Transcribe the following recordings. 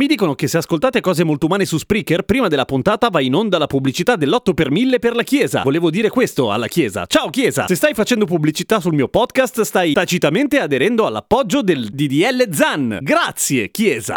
Mi dicono che se ascoltate cose molto umane su Spreaker, prima della puntata va in onda la pubblicità dell'8 per 1000 per la Chiesa. Volevo dire questo alla Chiesa. Ciao Chiesa! Se stai facendo pubblicità sul mio podcast, stai tacitamente aderendo all'appoggio del DDL Zan. Grazie, Chiesa!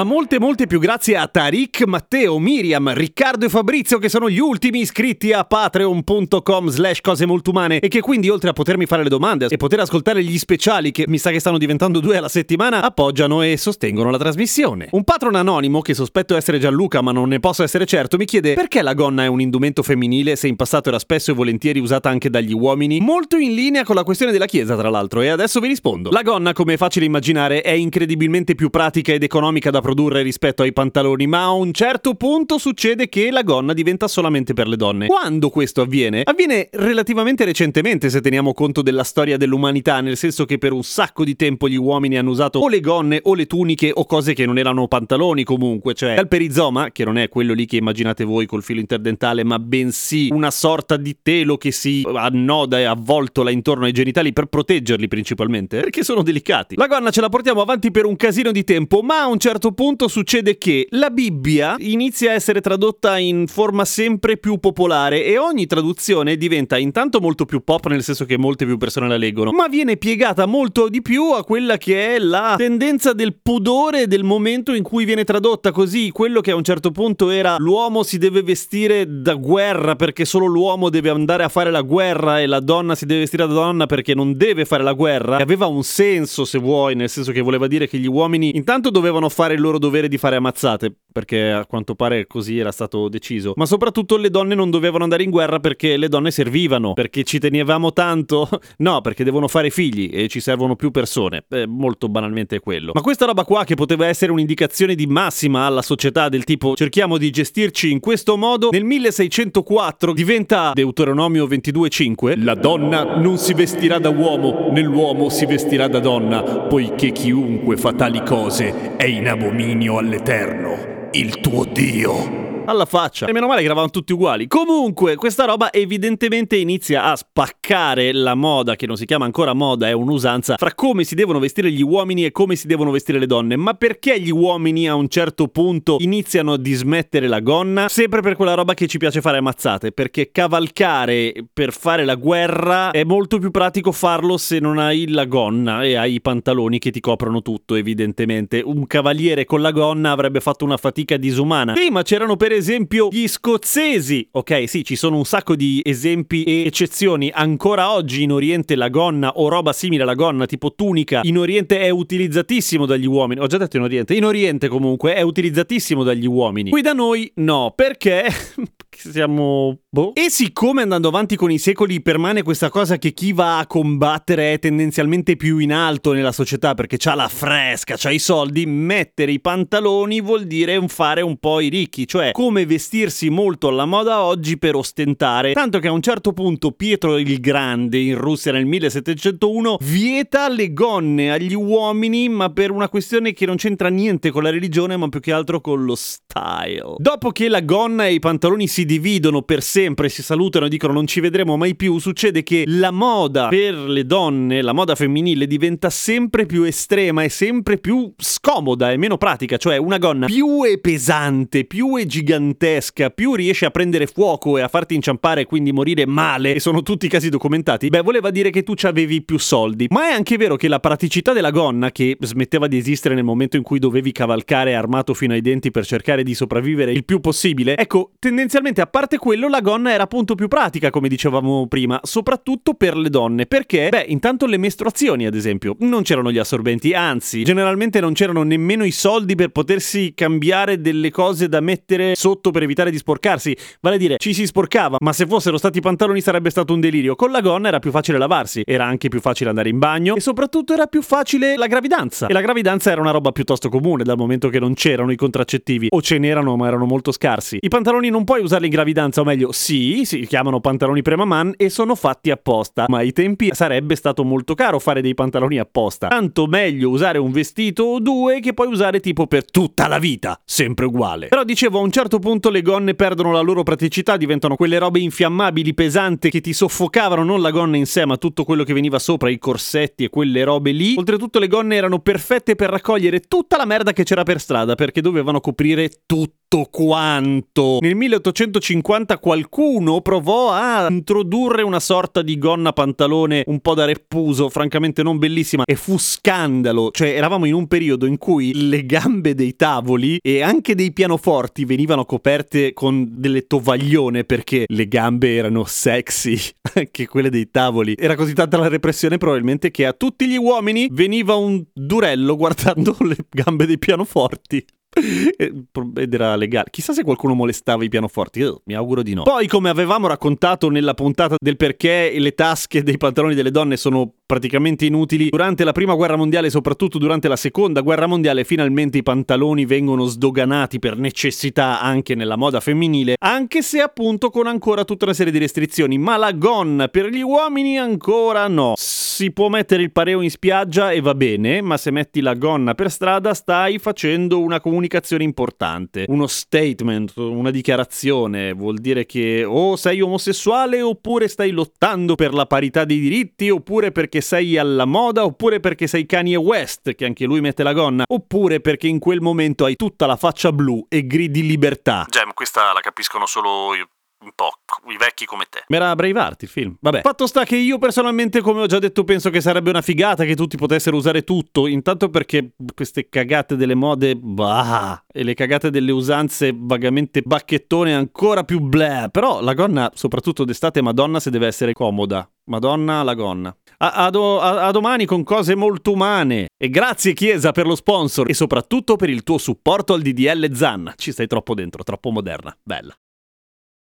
Ma molte molte più grazie a Tariq, Matteo, Miriam, Riccardo e Fabrizio che sono gli ultimi iscritti a patreon.com slash cose molto umane e che quindi oltre a potermi fare le domande e poter ascoltare gli speciali che mi sa che stanno diventando due alla settimana appoggiano e sostengono la trasmissione. Un patron anonimo che sospetto essere Gianluca ma non ne posso essere certo mi chiede perché la gonna è un indumento femminile se in passato era spesso e volentieri usata anche dagli uomini? Molto in linea con la questione della chiesa tra l'altro e adesso vi rispondo. La gonna come è facile immaginare è incredibilmente più pratica ed economica da produrre rispetto ai pantaloni, ma a un certo punto succede che la gonna diventa solamente per le donne. Quando questo avviene? Avviene relativamente recentemente se teniamo conto della storia dell'umanità, nel senso che per un sacco di tempo gli uomini hanno usato o le gonne o le tuniche o cose che non erano pantaloni comunque, cioè dal perizoma, che non è quello lì che immaginate voi col filo interdentale, ma bensì una sorta di telo che si annoda e avvoltola intorno ai genitali per proteggerli principalmente, perché sono delicati. La gonna ce la portiamo avanti per un casino di tempo, ma a un certo punto succede che la Bibbia inizia a essere tradotta in forma sempre più popolare e ogni traduzione diventa intanto molto più pop, nel senso che molte più persone la leggono, ma viene piegata molto di più a quella che è la tendenza del pudore del momento in cui viene tradotta. Così, quello che a un certo punto era l'uomo si deve vestire da guerra perché solo l'uomo deve andare a fare la guerra e la donna si deve vestire da donna perché non deve fare la guerra, aveva un senso se vuoi, nel senso che voleva dire che gli uomini intanto dovevano fare il loro dovere di fare ammazzate, perché a quanto pare così era stato deciso. Ma soprattutto le donne non dovevano andare in guerra perché le donne servivano, perché ci tenevamo tanto. No, perché devono fare figli e ci servono più persone. Eh, molto banalmente quello. Ma questa roba qua che poteva essere un'indicazione di massima alla società del tipo cerchiamo di gestirci in questo modo, nel 1604 diventa Deuteronomio 22:5, la donna non si vestirà da uomo, né l'uomo si vestirà da donna, poiché chiunque fa tali cose è in abominio all'Eterno, il tuo Dio. Alla faccia. E meno male che eravamo tutti uguali. Comunque, questa roba evidentemente inizia a spaccare la moda, che non si chiama ancora moda, è un'usanza, fra come si devono vestire gli uomini e come si devono vestire le donne. Ma perché gli uomini a un certo punto iniziano a dismettere la gonna? Sempre per quella roba che ci piace fare ammazzate. Perché cavalcare per fare la guerra è molto più pratico farlo se non hai la gonna e hai i pantaloni che ti coprono tutto, evidentemente. Un cavaliere con la gonna avrebbe fatto una fatica disumana. Sì, ma c'erano per esempio gli scozzesi. Ok, sì, ci sono un sacco di esempi e eccezioni. Ancora oggi in Oriente la gonna o roba simile alla gonna, tipo tunica, in Oriente è utilizzatissimo dagli uomini. Ho già detto in Oriente. In Oriente comunque è utilizzatissimo dagli uomini. Qui da noi no, perché siamo... Boh. E siccome andando avanti con i secoli permane questa cosa che chi va a combattere è tendenzialmente più in alto nella società perché c'ha la fresca, c'ha i soldi, mettere i pantaloni vuol dire fare un po' i ricchi, cioè come vestirsi molto alla moda oggi per ostentare. Tanto che a un certo punto Pietro il Grande in Russia nel 1701 vieta le gonne agli uomini ma per una questione che non c'entra niente con la religione ma più che altro con lo style. Dopo che la gonna e i pantaloni si dividono per sempre, si salutano e dicono non ci vedremo mai più, succede che la moda per le donne, la moda femminile diventa sempre più estrema e sempre più scomoda e meno pratica, cioè una gonna più è pesante, più è gigantesca, più riesce a prendere fuoco e a farti inciampare e quindi morire male, e sono tutti casi documentati, beh voleva dire che tu ci avevi più soldi. Ma è anche vero che la praticità della gonna, che smetteva di esistere nel momento in cui dovevi cavalcare armato fino ai denti per cercare di sopravvivere il più possibile, ecco, tendenzialmente a parte quello, la gonna era appunto più pratica, come dicevamo prima, soprattutto per le donne, perché, beh, intanto le mestruazioni, ad esempio, non c'erano gli assorbenti, anzi, generalmente non c'erano nemmeno i soldi per potersi cambiare delle cose da mettere sotto per evitare di sporcarsi. Vale a dire, ci si sporcava, ma se fossero stati i pantaloni sarebbe stato un delirio. Con la gonna era più facile lavarsi, era anche più facile andare in bagno e soprattutto era più facile la gravidanza. E la gravidanza era una roba piuttosto comune dal momento che non c'erano i contraccettivi, o ce n'erano ma erano molto scarsi. I pantaloni non puoi usarli in gravidanza, o meglio, sì, si chiamano pantaloni premaman e sono fatti apposta, ma ai tempi sarebbe stato molto caro fare dei pantaloni apposta. Tanto meglio usare un vestito o due che puoi usare tipo per tutta la vita, sempre uguale. Però dicevo, a un certo punto le gonne perdono la loro praticità, diventano quelle robe infiammabili, pesanti, che ti soffocavano non la gonna in sé, ma tutto quello che veniva sopra, i corsetti e quelle robe lì. Oltretutto le gonne erano perfette per raccogliere tutta la merda che c'era per strada, perché dovevano coprire tutto quanto. Nel 1850 qualcuno provò a introdurre una sorta di gonna pantalone un po' da reppuso, francamente non bellissima, e fu scandalo. Cioè, eravamo in un periodo in cui le gambe dei tavoli e anche dei pianoforti venivano coperte con delle tovaglione perché le gambe erano sexy, anche quelle dei tavoli. Era così tanta la repressione probabilmente che a tutti gli uomini veniva un durello guardando le gambe dei pianoforti. Ed era legale. Chissà se qualcuno molestava i pianoforti. Io mi auguro di no. Poi, come avevamo raccontato nella puntata del perché le tasche dei pantaloni delle donne sono praticamente inutili, durante la prima guerra mondiale e soprattutto durante la seconda guerra mondiale, finalmente i pantaloni vengono sdoganati per necessità anche nella moda femminile, anche se appunto con ancora tutta una serie di restrizioni. Ma la gonna per gli uomini ancora no. Si può mettere il pareo in spiaggia e va bene, ma se metti la gonna per strada stai facendo una comunicazione importante, uno statement, una dichiarazione. Vuol dire che o sei omosessuale oppure stai lottando per la parità dei diritti oppure perché sei alla moda oppure perché sei Kanye West, che anche lui mette la gonna, oppure perché in quel momento hai tutta la faccia blu e gridi libertà. Gem, questa la capiscono solo io un po' i vecchi come te. Era Braveheart il film. Vabbè. Fatto sta che io personalmente, come ho già detto, penso che sarebbe una figata che tutti potessero usare tutto. Intanto perché queste cagate delle mode, bah, e le cagate delle usanze vagamente bacchettone ancora più bleh. Però la gonna, soprattutto d'estate, Madonna se deve essere comoda. Madonna la gonna. A, a, do, a, a, domani con cose molto umane. E grazie Chiesa per lo sponsor e soprattutto per il tuo supporto al DDL Zan. Ci stai troppo dentro, troppo moderna. Bella.